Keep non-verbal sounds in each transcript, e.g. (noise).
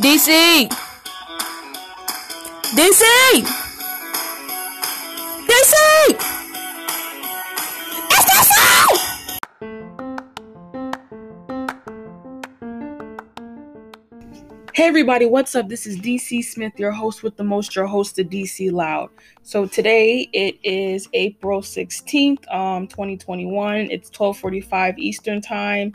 DC! DC! DC! Hey everybody, what's up? This is DC Smith, your host with the most, your host of DC Loud. So today it is April 16th, um, 2021. It's 12:45 Eastern Time,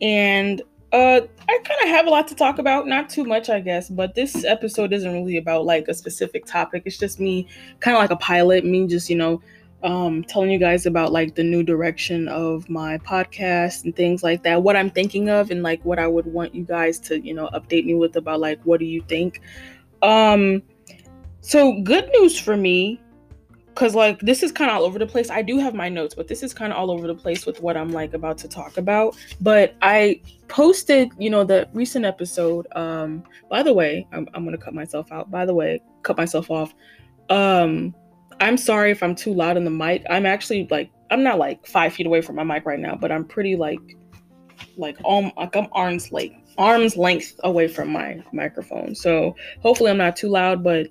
and uh, I kind of have a lot to talk about. Not too much, I guess, but this episode isn't really about like a specific topic. It's just me, kind of like a pilot, me just, you know, um, telling you guys about like the new direction of my podcast and things like that, what I'm thinking of, and like what I would want you guys to, you know, update me with about like what do you think. Um, so good news for me because like this is kind of all over the place. I do have my notes but this is kind of all over the place with what i'm like about to talk about. But i posted you know the recent episode um by the way i'm, I'm gonna cut myself out. By the way cut myself off. Um i'm sorry if i'm too loud in the mic. I'm actually like i'm not like five feet away from my mic right now but i'm pretty like like um like i'm arms length arms length away from my microphone. So hopefully i'm not too loud but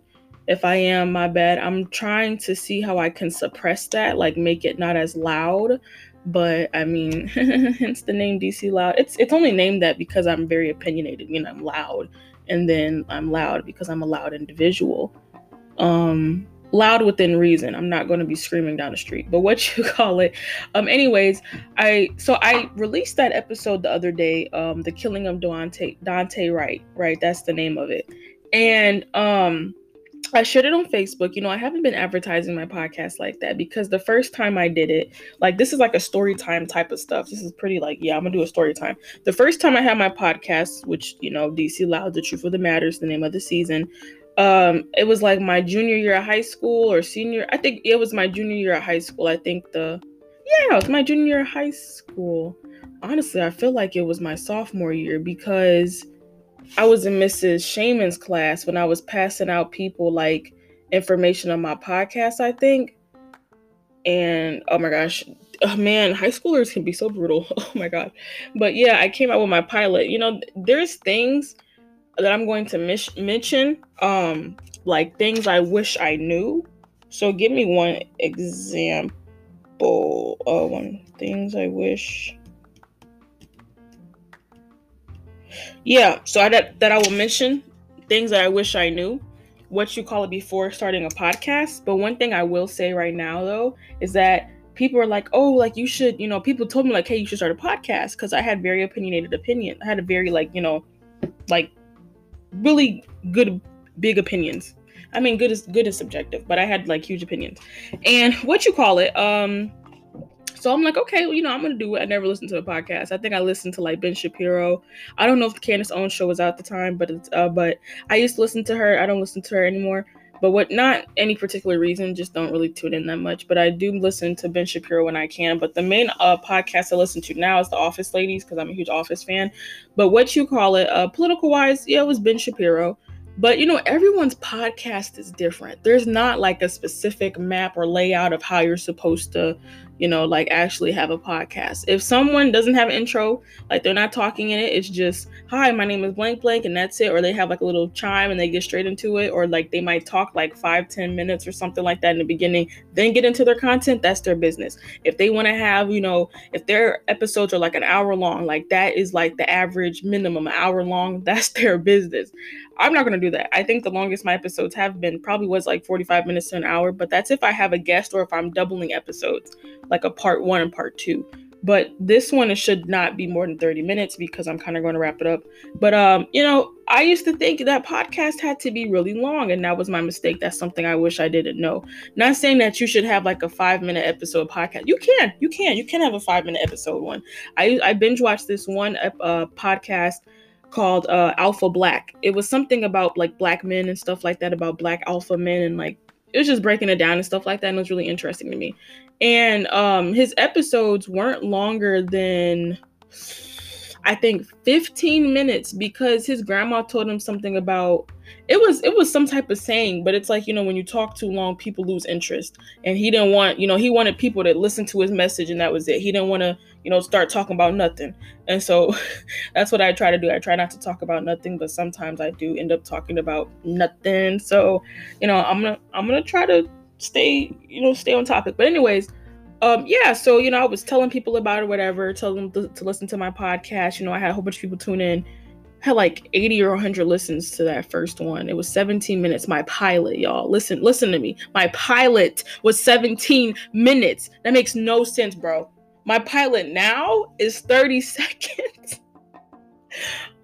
if I am, my bad. I'm trying to see how I can suppress that, like make it not as loud. But I mean, (laughs) hence the name DC Loud. It's it's only named that because I'm very opinionated. You know, I'm loud, and then I'm loud because I'm a loud individual. Um, loud within reason. I'm not going to be screaming down the street, but what (laughs) you call it. Um, anyways, I so I released that episode the other day. Um, the killing of Daunte Daunte Wright. Right, that's the name of it. And um I shared it on Facebook. You know, I haven't been advertising my podcast like that because the first time I did it, like this is like a story time type of stuff. This is pretty like, yeah, I'm gonna do a story time. The first time I had my podcast, which you know, DC Loud, the truth of the matters, the name of the season. Um, it was like my junior year of high school or senior. I think it was my junior year of high school. I think the yeah, it was my junior year of high school. Honestly, I feel like it was my sophomore year because I was in Mrs. Shaman's class when I was passing out people like information on my podcast, I think. And oh my gosh, oh man, high schoolers can be so brutal. (laughs) Oh my god. But yeah, I came out with my pilot. You know, there's things that I'm going to mis- mention um like things I wish I knew. So give me one example. Uh one things I wish yeah so I, that, that i will mention things that i wish i knew what you call it before starting a podcast. But one thing i will say right now though is that people are like oh like you should you know people told me like hey you should start a podcast because i had very opinionated opinion i had a very like you know like really good big opinions. I mean good is good is subjective but i had like huge opinions. And what you call it um so I'm like, okay, well, you know, I'm gonna do it. I never listened to a podcast. I think I listened to like Ben Shapiro. I don't know if the Candace Owens show was out at the time, but it's uh, but I used to listen to her. I don't listen to her anymore. But what not any particular reason, just don't really tune in that much. But I do listen to Ben Shapiro when I can. But the main uh, podcast I listen to now is The Office Ladies because I'm a huge Office fan. But what you call it, uh, political wise, yeah, it was Ben Shapiro. But you know, everyone's podcast is different. There's not like a specific map or layout of how you're supposed to you know, like actually have a podcast. If someone doesn't have an intro, like they're not talking in it, it's just, hi, my name is blank blank, and that's it. Or they have like a little chime and they get straight into it. Or like they might talk like five, ten minutes or something like that in the beginning, then get into their content, that's their business. If they want to have, you know, if their episodes are like an hour long, like that is like the average minimum, hour long, (laughs) that's their business. I'm not going to do that. I think the longest my episodes have been probably was like 45 minutes to an hour, but that's if I have a guest or if I'm doubling episodes like a part one and part two. But this one should not be more than 30 minutes because I'm kind of going to wrap it up. But um, you know, I used to think that podcast had to be really long, and that was my mistake. That's something I wish I didn't know. Not saying that you should have like a five minute episode podcast. You can, you can, you can have a five minute episode one. I I binge watched this one uh, podcast called uh, Alpha Black. It was something about like black men and stuff like that, about black alpha men and like it was just breaking it down and stuff like that and it was really interesting to me and um his episodes weren't longer than I think 15 minutes because his grandma told him something about it was it was some type of saying, but it's like, you know, when you talk too long, people lose interest. And he didn't want, you know, he wanted people to listen to his message and that was it. He didn't want to, you know, start talking about nothing. And so (laughs) that's what I try to do. I try not to talk about nothing, but sometimes I do end up talking about nothing. So, you know, I'm going to I'm going to try to stay, you know, stay on topic. But anyways, um yeah so you know i was telling people about it whatever telling them to, to, listen to my podcast. You know i had a whole bunch of people tune in had like 80 or 100 listens to that first one. It was 17 minutes. My pilot y'all listen listen to me. My pilot was 17 minutes. That makes no sense bro. My pilot now is 30 (laughs) seconds.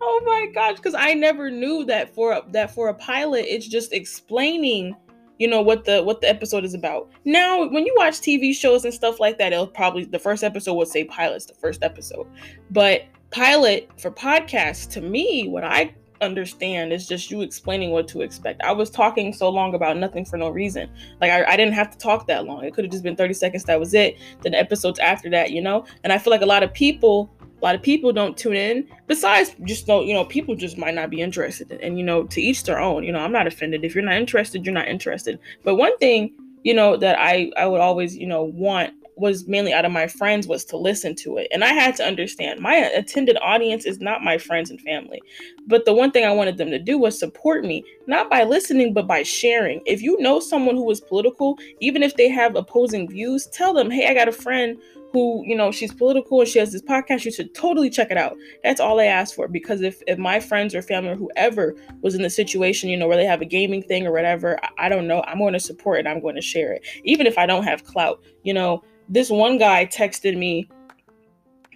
Oh my gosh because i never knew that for a, that for a pilot it's just explaining you know what the what the episode is about. Now when you watch tv shows and stuff like that it'll probably the first episode will say pilots the first episode. But pilot for podcasts to me what i understand is just you explaining what to expect. I was talking so long about nothing for no reason. Like i, I didn't have to talk that long. It could have just been 30 seconds that was it. Then episodes after that you know? And i feel like a lot of people a lot of people don't tune in. Besides just don't you know people just might not be interested and you know to each their own you know i'm not offended. If you're not interested you're not interested. But one thing you know that i i would always you know want was mainly out of my friends was to listen to it. And i had to understand my attended audience is not my friends and family. But the one thing i wanted them to do was support me not by listening but by sharing. If you know someone who is political even if they have opposing views tell them hey i got a friend who, you know, she's political and she has this podcast, you should totally check it out. That's all I ask for. Because if, if my friends or family or whoever was in the situation, you know, where they have a gaming thing or whatever, I, I don't know, I'm going to support it. I'm going to share it. Even if I don't have clout. You know, this one guy texted me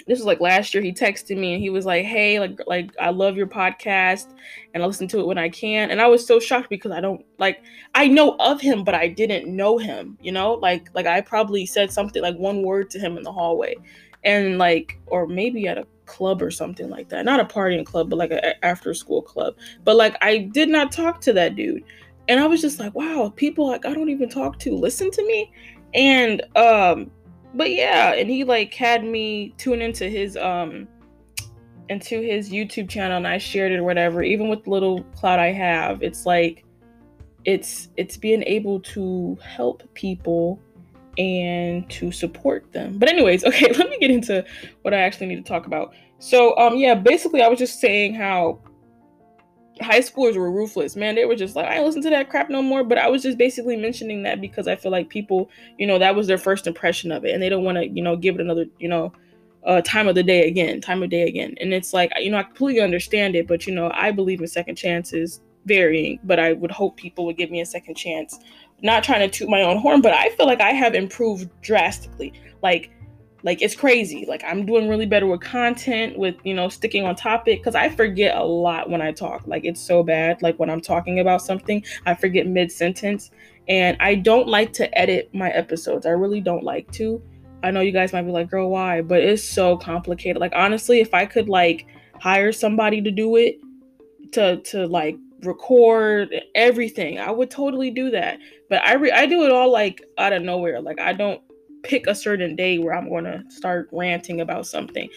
this was like last year he texted me and he was like hey like like i love your podcast and i listen to it when i can. And i was so shocked because i don't like i know of him but i didn't know him you know? Like like i probably said something like one word to him in the hallway. And like or maybe at a club or something like that. Not a partying club but like a after school club. But like i did not talk to that dude. And i was just like wow people like i don't even talk to. Listen to me? And um but yeah, and he like had me tune into his um into his YouTube channel and I shared it or whatever. Even with little cloud I have, it's like it's it's being able to help people and to support them. But anyways, (laughs) okay, let me get into what I actually need to talk about. So um yeah, basically I was just saying how high schoolers were ruthless, man. They were just like, I ain't listen to that crap no more. But I was just basically mentioning that because I feel like people, you know, that was their first impression of it, and they don't want to, you know, give it another, you know, uh, time of the day again, time of day again. And it's like, you know, I completely understand it, but you know, I believe in second chances, varying. But I would hope people would give me a second chance. Not trying to toot my own horn, but I feel like I have improved drastically. Like like it's crazy. Like i'm doing really better with content with you know sticking on topic because i forget a lot when i talk. Like it's so bad. Like when i'm talking about something i forget mid-sentence. And i don't like to edit my episodes. I really don't like to. I know you guys might be like girl why? But it's so complicated. Like honestly if i could like hire somebody to do it to to like record everything i would totally do that. But i re- i do it all like out of nowhere. Like i don't pick a certain day where I'm going to start ranting about something.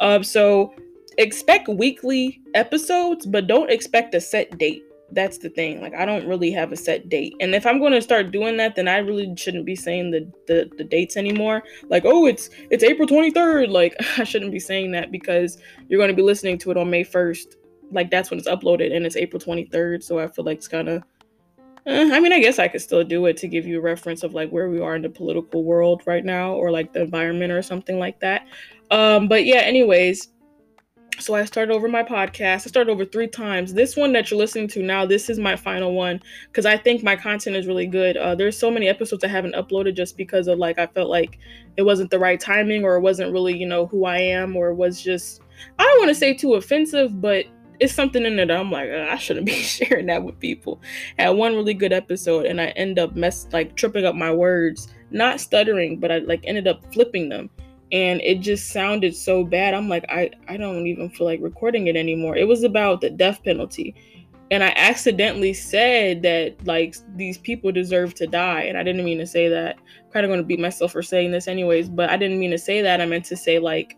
Um, so expect weekly episodes, but don't expect a set date. That's the thing. Like I don't really have a set date. And if I'm going to start doing that, then I really shouldn't be saying the, the the dates anymore. Like, oh, it's it's April 23rd. Like (laughs) I shouldn't be saying that because you're going to be listening to it on May 1st. Like that's when it's uploaded and it's April 23rd. So I feel like it's kind of I mean, I guess I could still do it to give you a reference of like where we are in the political world right now or like the environment or something like that. Um, but yeah, anyways, so I started over my podcast. I started over three times. This one that you're listening to now, this is my final one because I think my content is really good. Uh, there's so many episodes I haven't uploaded just because of like I felt like it wasn't the right timing or it wasn't really you know who I am or was just I don't want to say too offensive, but it's something in there that I'm like, I shouldn't be (laughs) sharing that with people. Had one really good episode and I end up mess like tripping up my words, not stuttering, but I like ended up flipping them. And it just sounded so bad. I'm like, I, I don't even feel like recording it anymore. It was about the death penalty. And I accidentally said that like these people deserve to die. And I didn't mean to say that. I'm kind of going to beat myself for saying this anyways, but I didn't mean to say that. I meant to say like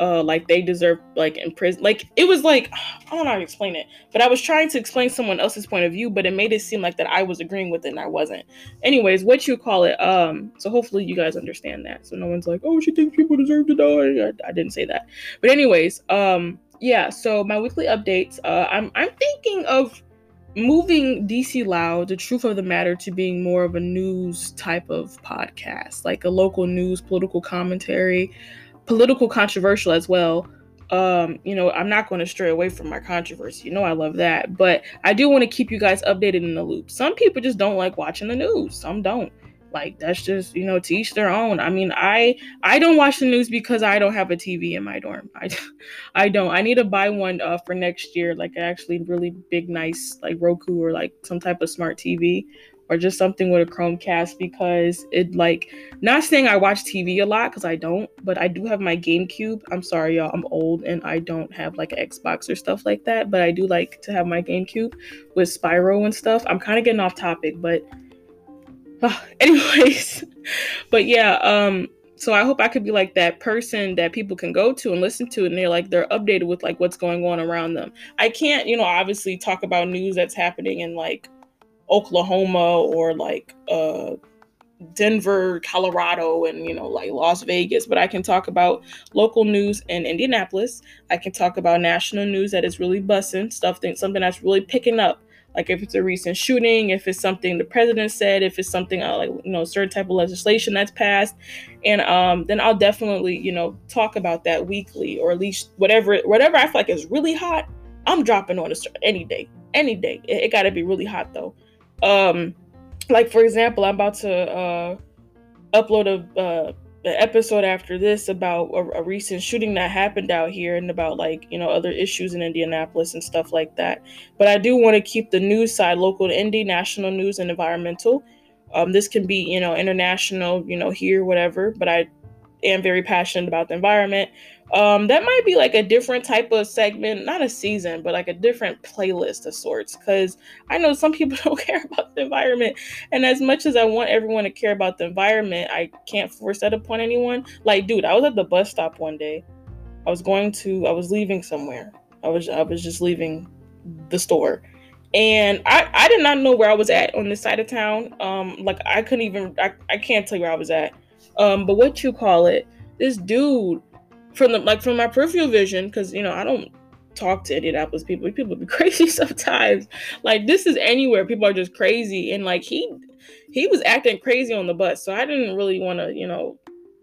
uh like they deserve like in prison like it was like (sighs) i don't know how to explain it but i was trying to explain someone else's point of view but it made it seem like that i was agreeing with it and i wasn't. Anyways what you call it um so hopefully you guys understand that. So no one's like oh she thinks people deserve to die. I, I didn't say that. But anyways um yeah so my weekly updates uh i'm i'm thinking of moving DC Loud, the truth of the matter, to being more of a news type of podcast, like a local news, political commentary, political controversial as well. Um, you know, I'm not going to stray away from my controversy. You know, I love that, but I do want to keep you guys updated in the loop. Some people just don't like watching the news. Some don't like that's just you know to each their own i mean i i don't watch the news because i don't have a tv in my dorm (laughs) i i don't i need to buy one uh, for next year like actually really big nice like roku or like some type of smart tv or just something with a chromecast because it like not saying i watch tv a lot because i don't but i do have my gamecube. I'm sorry y'all i'm old and i don't have like xbox or stuff like that but i do like to have my gamecube with spyro and stuff. I'm kind of getting off topic but Oh, (laughs) anyways, but yeah, um, so I hope I could be like that person that people can go to and listen to, and they're like they're updated with like what's going on around them. I can't, you know, obviously talk about news that's happening in like Oklahoma or like uh Denver, Colorado, and you know, like Las Vegas, but I can talk about local news in Indianapolis. I can talk about national news that is really bussing, stuff that something that's really picking up like if it's a recent shooting, if it's something the president said, if it's something uh, like you know certain type of legislation that's passed, and um, then I'll definitely you know talk about that weekly or at least whatever whatever I feel like is really hot. I'm dropping on it any day, any day. It, it got to be really hot though. Um, like for example, I'm about to uh, upload a uh, the episode after this about a, a, recent shooting that happened out here and about like you know other issues in indianapolis and stuff like that. But i do want to keep the news side local to Indy national news and environmental. Um, this can be you know international you know here whatever but i am very passionate about the environment um, that might be like a different type of segment, not a season, but like a different playlist of sorts. Because I know some people (laughs) don't care about the environment, and as much as I want everyone to care about the environment, I can't force that upon anyone. Like, dude, I was at the bus stop one day. I was going to, I was leaving somewhere. I was, I was just leaving the store, and I, I did not know where I was at on this side of town. Um, like I couldn't even, I, I can't tell you where I was at. Um, but what you call it? This dude from the like from my peripheral vision, because you know I don't talk to Indianapolis people. People be (laughs) crazy sometimes. Like this is anywhere. People are just crazy, and like he he was acting crazy on the bus, so I didn't really want to you know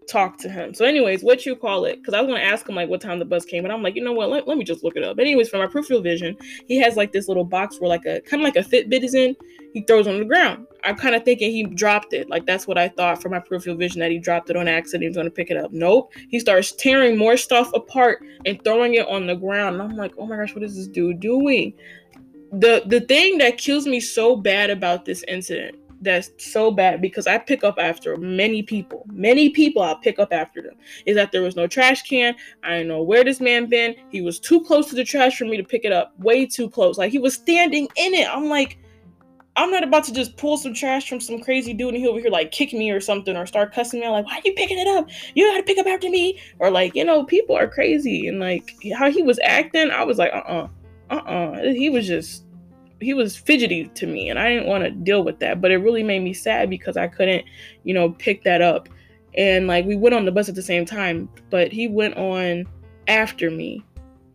talk to him. So, anyways, what you call it? Because I was gonna ask him like what time the bus came, but I'm like, you know what? Let, let me just look it up. Anyways, for my peripheral vision, he has like this little box where like a kind of like a Fitbit is in. He throws on the ground. I'm kind of thinking he dropped it. Like that's what I thought for my peripheral vision that he dropped it on accident. He was gonna pick it up. Nope. He starts tearing more stuff apart and throwing it on the ground. And I'm like, oh my gosh, what is this dude doing? The the thing that kills me so bad about this incident that's so bad because I pick up after many people. Many people I pick up after them. Is that there was no trash can. I don't know where this man been. He was too close to the trash for me to pick it up. Way too close. Like he was standing in it. I'm like, I'm not about to just pull some trash from some crazy dude and he over here like kick me or something or start cussing me out like, why are you picking it up? You gotta pick up after me. Or like, you know, people are crazy and like how he was acting, I was like, uh-uh. Uh-uh. He was just he was fidgety to me and I didn't want to deal with that. But it really made me sad because I couldn't, you know, pick that up. And like we went on the bus at the same time, but he went on after me.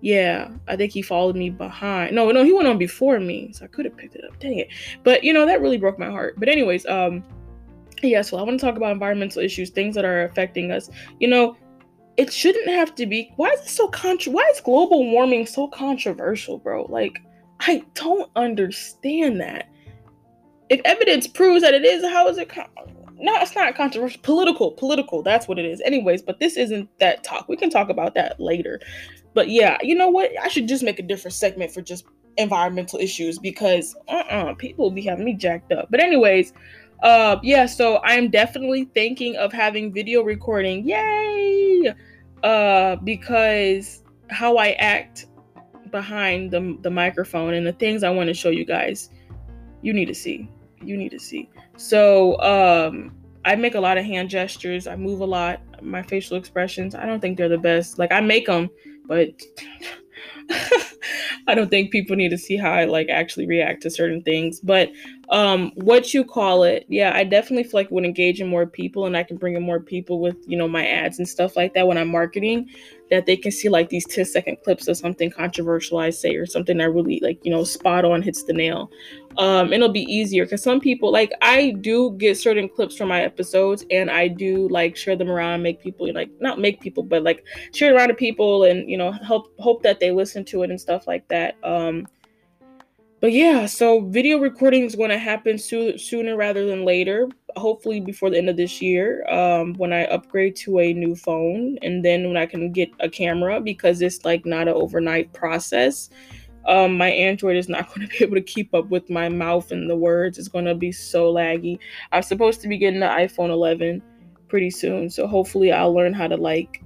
Yeah, I think he followed me behind. No, no, he went on before me, so I could have picked it up. Dang it. But you know, that really broke my heart. But anyways, um yeah, so I want to talk about environmental issues, things that are affecting us. You know, it shouldn't have to be why is it so contra why is global warming so controversial, bro? Like I don't understand that. If evidence proves that it is, how is it? Con- no, it's not controversial. Political, political. That's what it is. Anyways, but this isn't that talk. We can talk about that later. But yeah, you know what? I should just make a different segment for just environmental issues because uh-uh, people will be having me jacked up. But anyways, uh yeah, so I'm definitely thinking of having video recording. Yay! Uh because how I act behind the, the microphone and the things I want to show you guys, you need to see. You need to see. So, um, I make a lot of hand gestures. I move a lot. My facial expressions, I don't think they're the best. Like I make them, but (laughs) I don't think people need to see how I like actually react to certain things. But um what you call it, yeah, I definitely feel like when engaging more people and I can bring in more people with, you know, my ads and stuff like that when I'm marketing, that they can see like these 10 second clips of something controversial I say or something that really like, you know, spot on hits the nail. Um, it'll be easier because some people like I do get certain clips from my episodes and I do like share them around, make people like not make people, but like share around to people and you know help hope that they listen to it and stuff like that. Um, but yeah, so video recording is going to happen so- sooner rather than later. Hopefully before the end of this year, um, when I upgrade to a new phone, and then when I can get a camera because it's like not an overnight process. Um, my Android is not (laughs) going to be able to keep up with my mouth and the words. It's going to be so laggy. I'm supposed to be getting the iPhone 11 pretty soon, so hopefully I'll learn how to like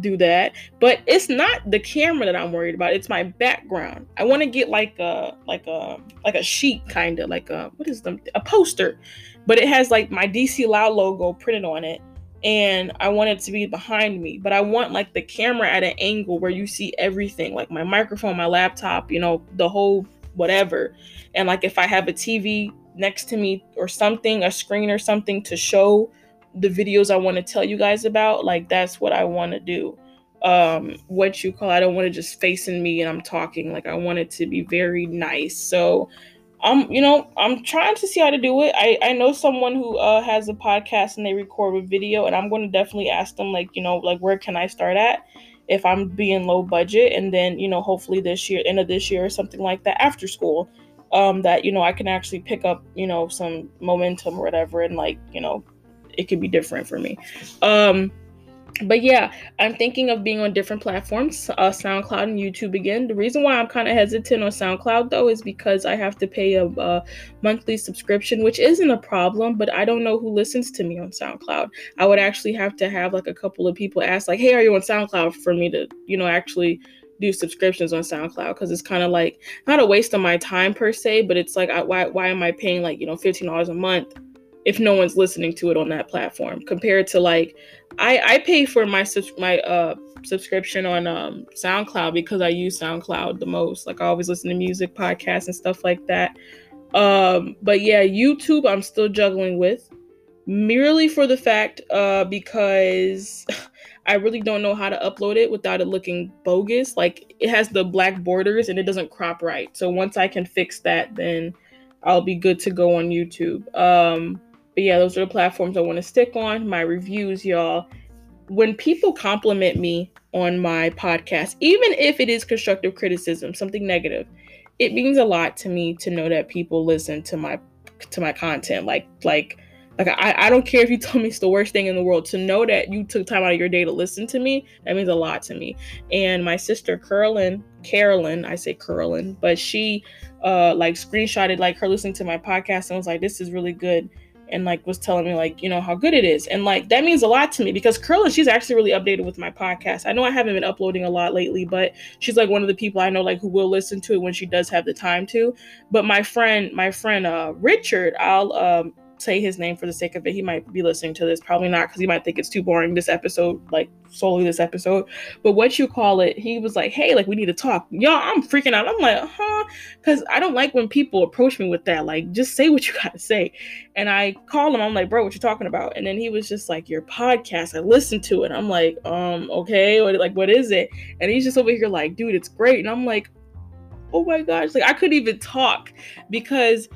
do that. But it's not the camera that I'm worried about. It's my background. I want to get like a like a like a sheet kind of like a what is the a poster, but it has like my DC Loud logo printed on it. And I want it to be behind me, but I want like the camera at an angle where you see everything, like my microphone, my laptop, you know, the whole whatever. And like if I have a TV next to me or something, a screen or something to show the videos I want to tell you guys about, like that's what I want to do. Um, what you call I don't want to just facing me and I'm talking. Like I want it to be very nice. So I'm, you know, I'm trying to see how to do it. I I know someone who uh has a podcast and they record with video, and I'm going to definitely ask them like, you know, like where can I start at if I'm being low budget, and then you know, hopefully this year, end of this year or something like that after school. Um, that you know I can actually pick up you know some momentum or whatever and like you know it could be different for me. Um, but yeah, I'm thinking of being on different platforms, uh, SoundCloud and YouTube again. The reason why I'm kind of hesitant on SoundCloud though is because I have to pay a, a, monthly subscription, which isn't a problem, but I don't know who listens to me on SoundCloud. I would actually have to have like a couple of people ask, like, "Hey, are you on SoundCloud?" for me to, you know, actually do subscriptions on SoundCloud because it's kind of like not a waste of my time per se, but it's like, I, why why am I paying like you know fifteen dollars a month? If no one's listening to it on that platform compared to like I I pay for my my uh subscription on um SoundCloud because I use SoundCloud the most. Like I always listen to music, podcasts and stuff like that. Um but yeah, YouTube I'm still juggling with merely for the fact uh because (laughs) I really don't know how to upload it without it looking bogus. Like it has the black borders and it doesn't crop right. So once I can fix that then I'll be good to go on YouTube. Um but yeah, those are the platforms I want to stick on. My reviews, y'all. When people compliment me on my podcast, even if it is constructive criticism, something negative, it means a lot to me to know that people listen to my to my content. Like like like I, I don't care if you (laughs) tell me it's the worst thing in the world. To know that you took time out of your day to listen to me, that means a lot to me. And my sister Carolyn, Carolyn, I say Carolyn, but she uh like screenshotted like her listening to my podcast and was like, This is really good and like was telling me like you know how good it is. And like that means a lot to me because Curlin she's actually really updated with my podcast. I know I haven't been uploading a lot lately but she's like one of the people I know like who will listen to it when she does have the time to. But my friend my friend uh Richard I'll um say his name for the sake of it. He might be listening to this, probably not, because he might think it's too boring. This episode, like solely this episode. But what you call it? He was like, "Hey, like we need to talk." Y'all, I'm freaking out. I'm like, huh? Because I don't like when people approach me with that. Like, just say what you (laughs) gotta say. And I call him. I'm like, "Bro, what you talking about?" And then he was just like, "Your podcast. I listened to it." I'm like, um, okay, what, like what is it? And he's just over here like, "Dude, it's great." And I'm like, "Oh my gosh!" Like I couldn't even talk because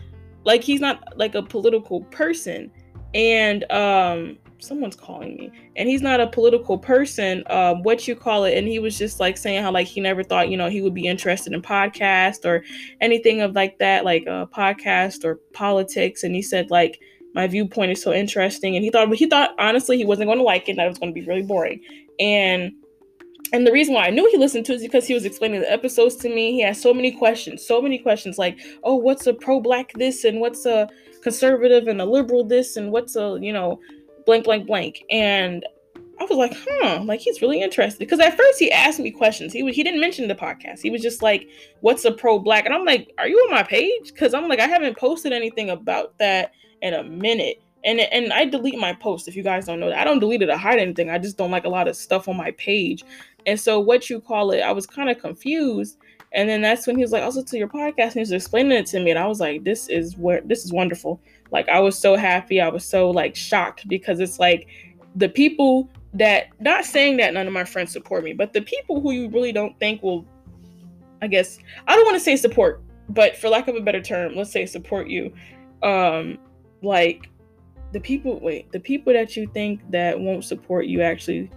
like he's not like a political person. And um someone's calling me. And he's not a political person uh, what you call it. And he was just like saying how like he never thought you know he would be interested in podcast or anything of like that like a uh, podcast or politics. And he said like my viewpoint is so interesting. And he thought but he thought honestly he wasn't going to like it that it was going to be really boring. And and the reason why I knew he listened to it is because he was explaining the episodes to me. He had so many questions, so many questions like, oh, what's a pro black this and what's a conservative and a liberal this and what's a, you know, blank, blank, blank. And I was like, huh, like he's really interested. Because at first he asked me questions. He he didn't mention the podcast. He was just like, what's a pro black? And I'm like, are you on my page? Because I'm like, I haven't posted anything about that in a minute and and I delete my post if you guys don't know that. I don't delete it or hide anything. I just don't like a lot of stuff on my page. And so what you call it, I was kind of confused. And then that's when he was like, also to your podcast, and he was explaining it to me. And I was like, this is where this is wonderful. Like I was so happy. I was so like shocked because it's like the people that not saying that none of my friends support me, but the people who you really don't think will I guess I don't want to say support, but for lack of a better term, let's say support you. Um like the people wait the people that you think that won't support you actually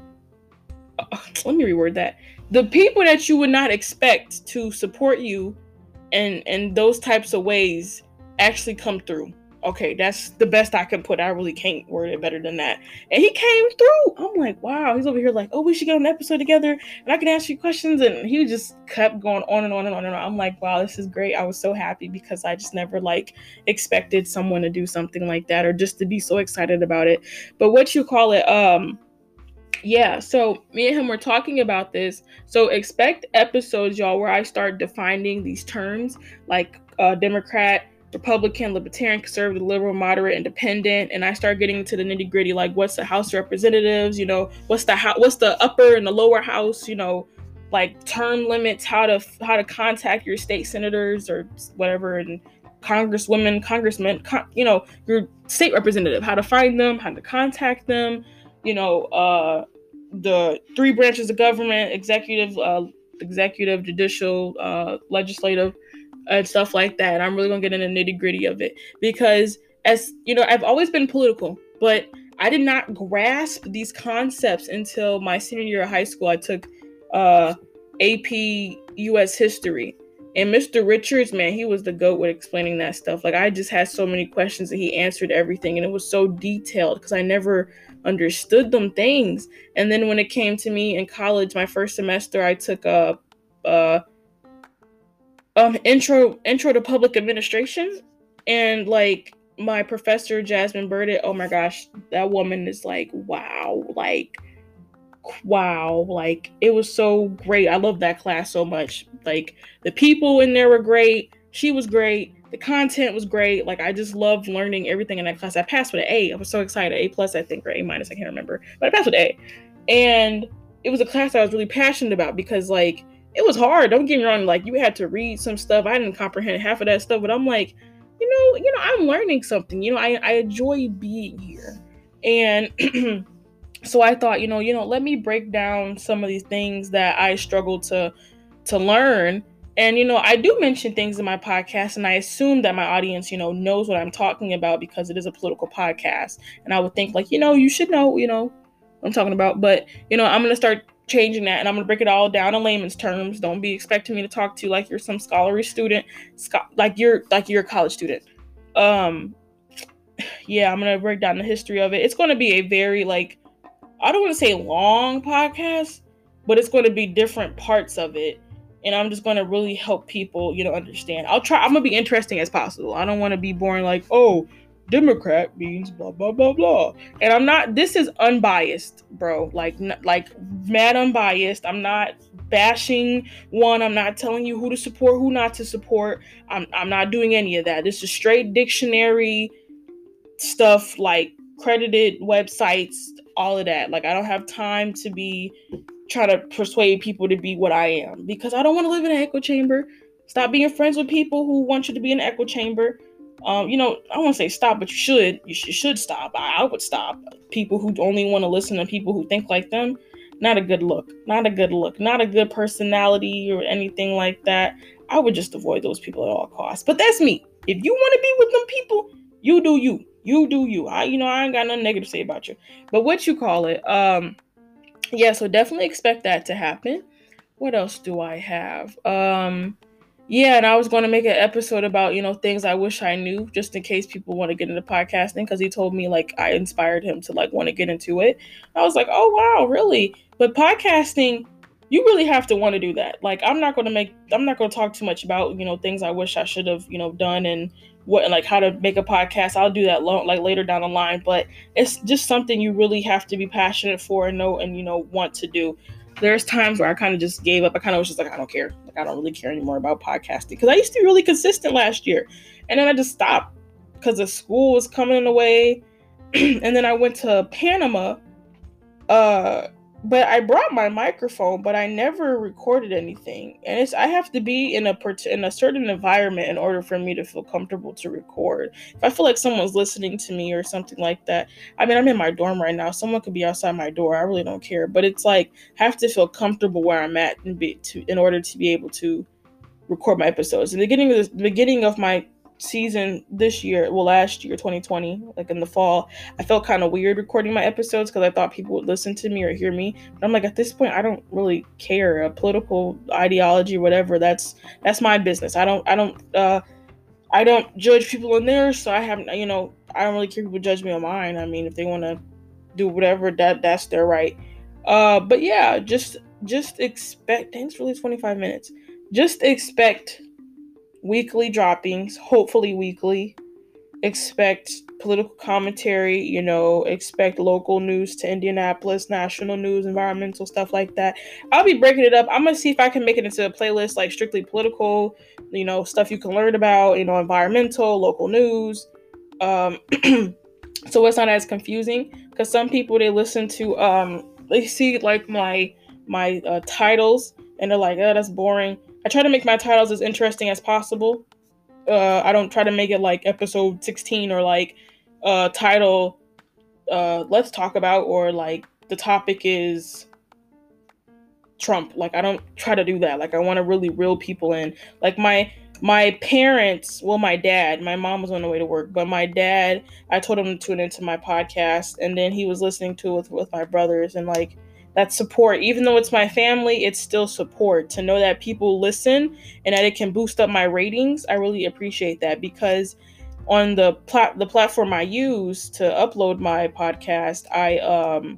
uh, (laughs) let me reword that. The people that you would not expect to support you and in those types of ways actually come through okay, that's the best I can put. I really can't word it better than that. And he came through. I'm like, wow. He's over here like, oh, we should get an episode together and I can ask you questions. And he just kept going on and on and on and on. I'm like, wow, this is great. I was so happy because I just never like expected someone to do something like that or just to be so excited about it. But what you call it, um, yeah, so me and him were talking about this. So expect episodes, y'all, where I start defining these terms like uh, Democrat, Republican, Libertarian, Conservative, Liberal, Moderate, Independent, and I start getting into the nitty gritty, like what's the House Representatives, you know, what's the ho- what's the upper and the lower house, you know, like term limits, how to how to contact your state senators or whatever, and congresswomen, congressmen, con- you know, your state representative, how to find them, how to contact them, you know, uh, the three branches of government, executive, uh, executive, judicial, uh, legislative and stuff like that. I'm really gonna get into nitty gritty of it because, as you know, I've always been political, but I did not grasp these concepts until my senior year of high school. I took uh, AP U.S. history, and Mr. Richards, man, he was the goat with explaining that stuff. Like I just had so many questions, and he answered everything, and it was so detailed because I never understood them things. And then when it came to me in college, my first semester, I took a, a um intro intro to public administration and like my professor Jasmine Burdett, oh my gosh, that woman is like wow, like wow, like it was so great. I love that class so much. Like the people in there were great. She was great. The content was great. Like I just loved learning everything in that class. I passed with an A. I was so excited. A plus, I think, or A minus. I can't remember, but I passed with A. And it was a class I was really passionate about because like it was hard. Don't get me wrong. Like you had to read some stuff. I didn't comprehend half of that stuff, but I'm like, you know, you know, I'm learning something. You know, I, I enjoy being here. And so I thought, you know, you know, let me break down some of these things that I struggle to to learn. And you know, I do mention things in my podcast, and I assume that my audience, you know, knows what I'm talking about because it is a political podcast. And I would think, like, you know, you should know, you know, I'm talking about. But you know, I'm gonna start changing that and I'm gonna break it all down in layman's terms. Don't be expecting me to talk to you like you're some scholarly student, like you're like you're a college student. Um, yeah, I'm gonna break down the history of it. It's gonna be a very like I don't want to say long podcast, but it's going to be different parts of it. And I'm just going to really help people, you know, understand. I'll try, I'm going to be interesting as possible. I don't want to be boring like, oh, Democrat means blah blah blah blah. And I'm not. This is unbiased, bro. Like like mad unbiased. I'm not bashing one. I'm not telling you who to support, who not to support. I'm I'm not doing any of that. This is straight dictionary stuff, like credited websites, all of that. Like I don't have time to be trying to persuade people to be what I am because I don't want to live in an echo chamber. Stop being friends with people who want you to be in an echo chamber um, you know, I won't say stop, but you should. You should, should stop. I, I would stop. People who only want to listen to people who think like them, not a good look. Not a good look. Not a good personality or anything like that. I would just avoid those people at all costs. But that's me. If you want to be with them people, you do you. You do you. I, you know, I ain't got nothing negative to say about you. But what you call it? Um, yeah. So definitely expect that to happen. What else do I have? Um yeah, and I was going to make an episode about, you know, things I wish I knew just in case people want to get into podcasting because he told me like I inspired him to like want to get into it. I was like, "Oh, wow, really?" But podcasting, you really have to want to do that. Like I'm not going to make I'm not going to talk too much about, you know, things I wish I should have, you know, done and what like how to make a podcast. I'll do that long, like later down the line, but it's just something you really have to be passionate for and know and you know want to do there's times where I kind of just gave up. I kind of was just like, I don't care. Like, I don't really care anymore about podcasting because I used to be really consistent last year, and then I just stopped because the school was coming in the way. (clears throat) and then I went to Panama. Uh, but I brought my microphone, but I never recorded anything. And it's I have to be in a in a certain environment in order for me to feel comfortable to record. If I feel like someone's listening to me or something like that, I mean I'm in my dorm right now. Someone could be outside my door. I really don't care. But it's like I have to feel comfortable where I'm at and be to in order to be able to record my episodes. In the beginning of the beginning of my season this year, well, last year, 2020, like in the fall, I felt kind of weird recording my episodes because I thought people would listen to me or hear me. But I'm like, at this point, I don't really care. A political ideology, whatever, that's that's my business. I don't, I don't, uh, I don't judge people in there. So I haven't, you know, I don't really care people judge me on mine. I mean, if they want to do whatever, that that's their right. Uh, but yeah, just just expect. Thanks really 25 minutes. Just expect weekly droppings, hopefully weekly. Expect political commentary, you know, expect local news to Indianapolis, national news, environmental stuff like that. I'll be breaking it up. I'm gonna see if I can make it into a playlist like strictly political, you know, stuff you can learn about, you know, environmental, local news. Um, (clears throat) so it's not as confusing because some people they listen to um they see like my my uh, titles and they're like, oh, that's boring. I try to make my titles as interesting as possible. Uh, I don't try to make it like episode 16 or like uh, title uh, let's talk about or like the topic is Trump. Like I don't try to do that. Like I want to really reel people in. Like my my parents, well, my dad, my mom was on the way to work, but my dad, I told him to tune into my podcast, and then he was listening to it with, with my brothers, and like that support even though it's my family it's still support. To know that people listen and that it can boost up my ratings i really appreciate that because on the plat- the platform i use to upload my podcast i um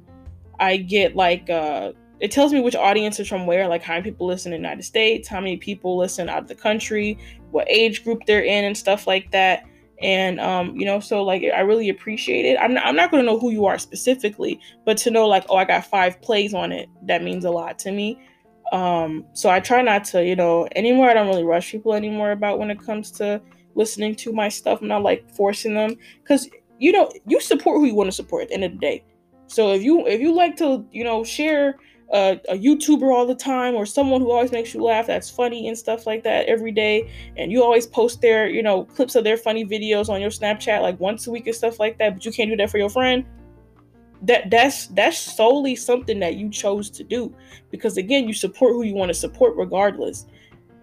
i get like uh it tells me which audience is from where like how many people listen in the united states how many people listen out of the country what age group they're in and stuff like that and um, you know so like i really appreciate it. I'm not, I'm not going to know who you are specifically but to know like oh i got five plays on it that means a lot to me. Um, so i try not to you know anymore i don't really rush people anymore about when it comes to listening to my stuff. I'm not like forcing them because you know you support who you want to support at the end of the day. So if you if you like to you know share a, a, YouTuber all the time or someone who always makes you laugh that's funny and stuff like that every day. And you always post their you know clips of their funny videos on your Snapchat like once a week and stuff like that but you can't do that for your friend? That that's that's solely something that you chose to do because again you support who you want to support regardless.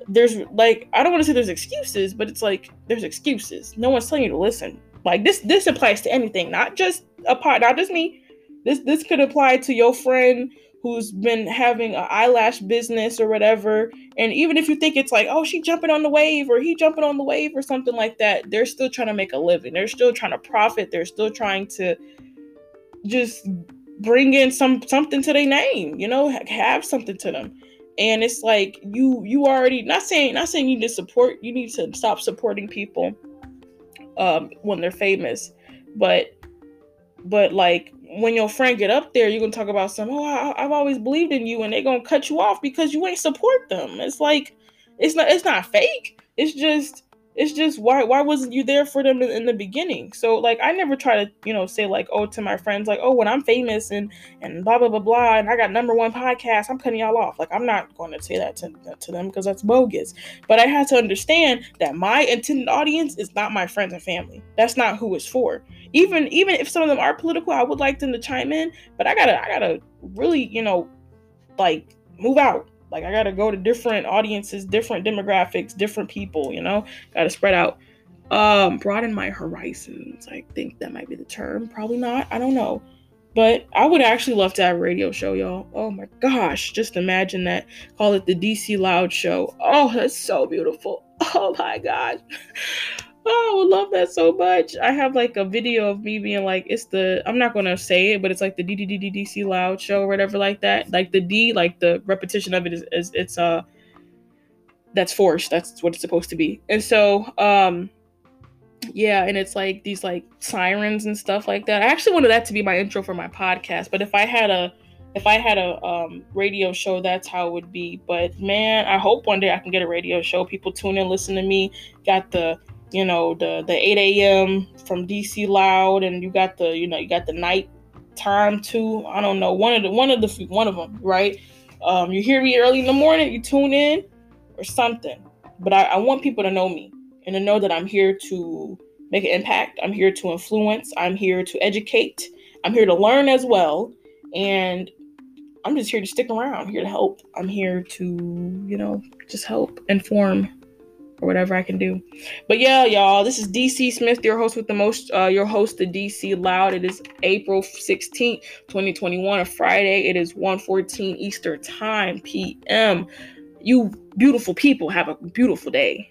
There's like I don't want to say there's excuses but it's like there's excuses. No one's telling you to listen. Like this this applies to anything not just a part not just me. This this could apply to your friend who's been having an eyelash business or whatever. And even if you think it's like, oh, she jumping on the wave or he jumping on the wave or something like that, they're still trying to make a living. They're still trying to profit. They're still trying to just bring in some something to their name, you know, have something to them. And it's like you you already not saying not saying you need to support, you need to stop supporting people um when they're famous. But but like when your friend get up there, you're gonna talk about some. Oh, I, have always believed in you, and they're gonna cut you off because you ain't support them. It's like, it's not. It's not fake. It's just. It's just why why wasn't you there for them in, in the beginning? So like I never try to you know say like oh to my friends like oh when I'm famous and and blah blah blah blah and I got number one podcast I'm cutting y'all off like I'm not going to say that to, to them because that's bogus. But I had to understand that my intended audience is not my friends and family. That's not who it's for even even if some of them are political, I would like them to chime in. But I gotta I gotta really you know like move out. Like I gotta go to different audiences, different demographics, different people. You know, gotta spread out. Um, broaden my horizons. I think that might be the term. Probably not. I don't know. But I would actually love to have a radio show, y'all. Oh my gosh, just imagine that. Call it the DC Loud Show. Oh, that's so beautiful. (laughs) Oh my gosh. Oh, I would love that so much. I have like a video of me being like, it's the, I'm not to say it, but it's like the DDDDDC loud show or whatever like that. Like the D, like the repetition of it is, is it's, uh, that's forced. That's what it's supposed to be. And so, um, yeah, and it's like these like sirens and stuff like that. I actually wanted that to be my intro for my podcast, but if I had a, if I had a um, radio show, that's how it would be. But man, I hope one day I can get a radio show. People tune in, listen to me. Got the you know the the 8 a.m. from DC Loud, and you got the you know you got the night time too. I don't know one of the one of the one of them, right? Um, you hear me early in the morning, you tune in or something. But I, I want people to know me and to know that I'm here to make an impact. I'm here to influence. I'm here to educate. I'm here to learn as well. And I'm just here to stick around, I'm here to help. I'm here to, you know, just help, inform, or whatever I can do. But yeah, y'all, this is DC Smith, your host with the most, uh, your host of DC Loud. It is April 16th, 2021, a Friday. It is 1:14 Eastern Time, PM. You beautiful people have a beautiful day.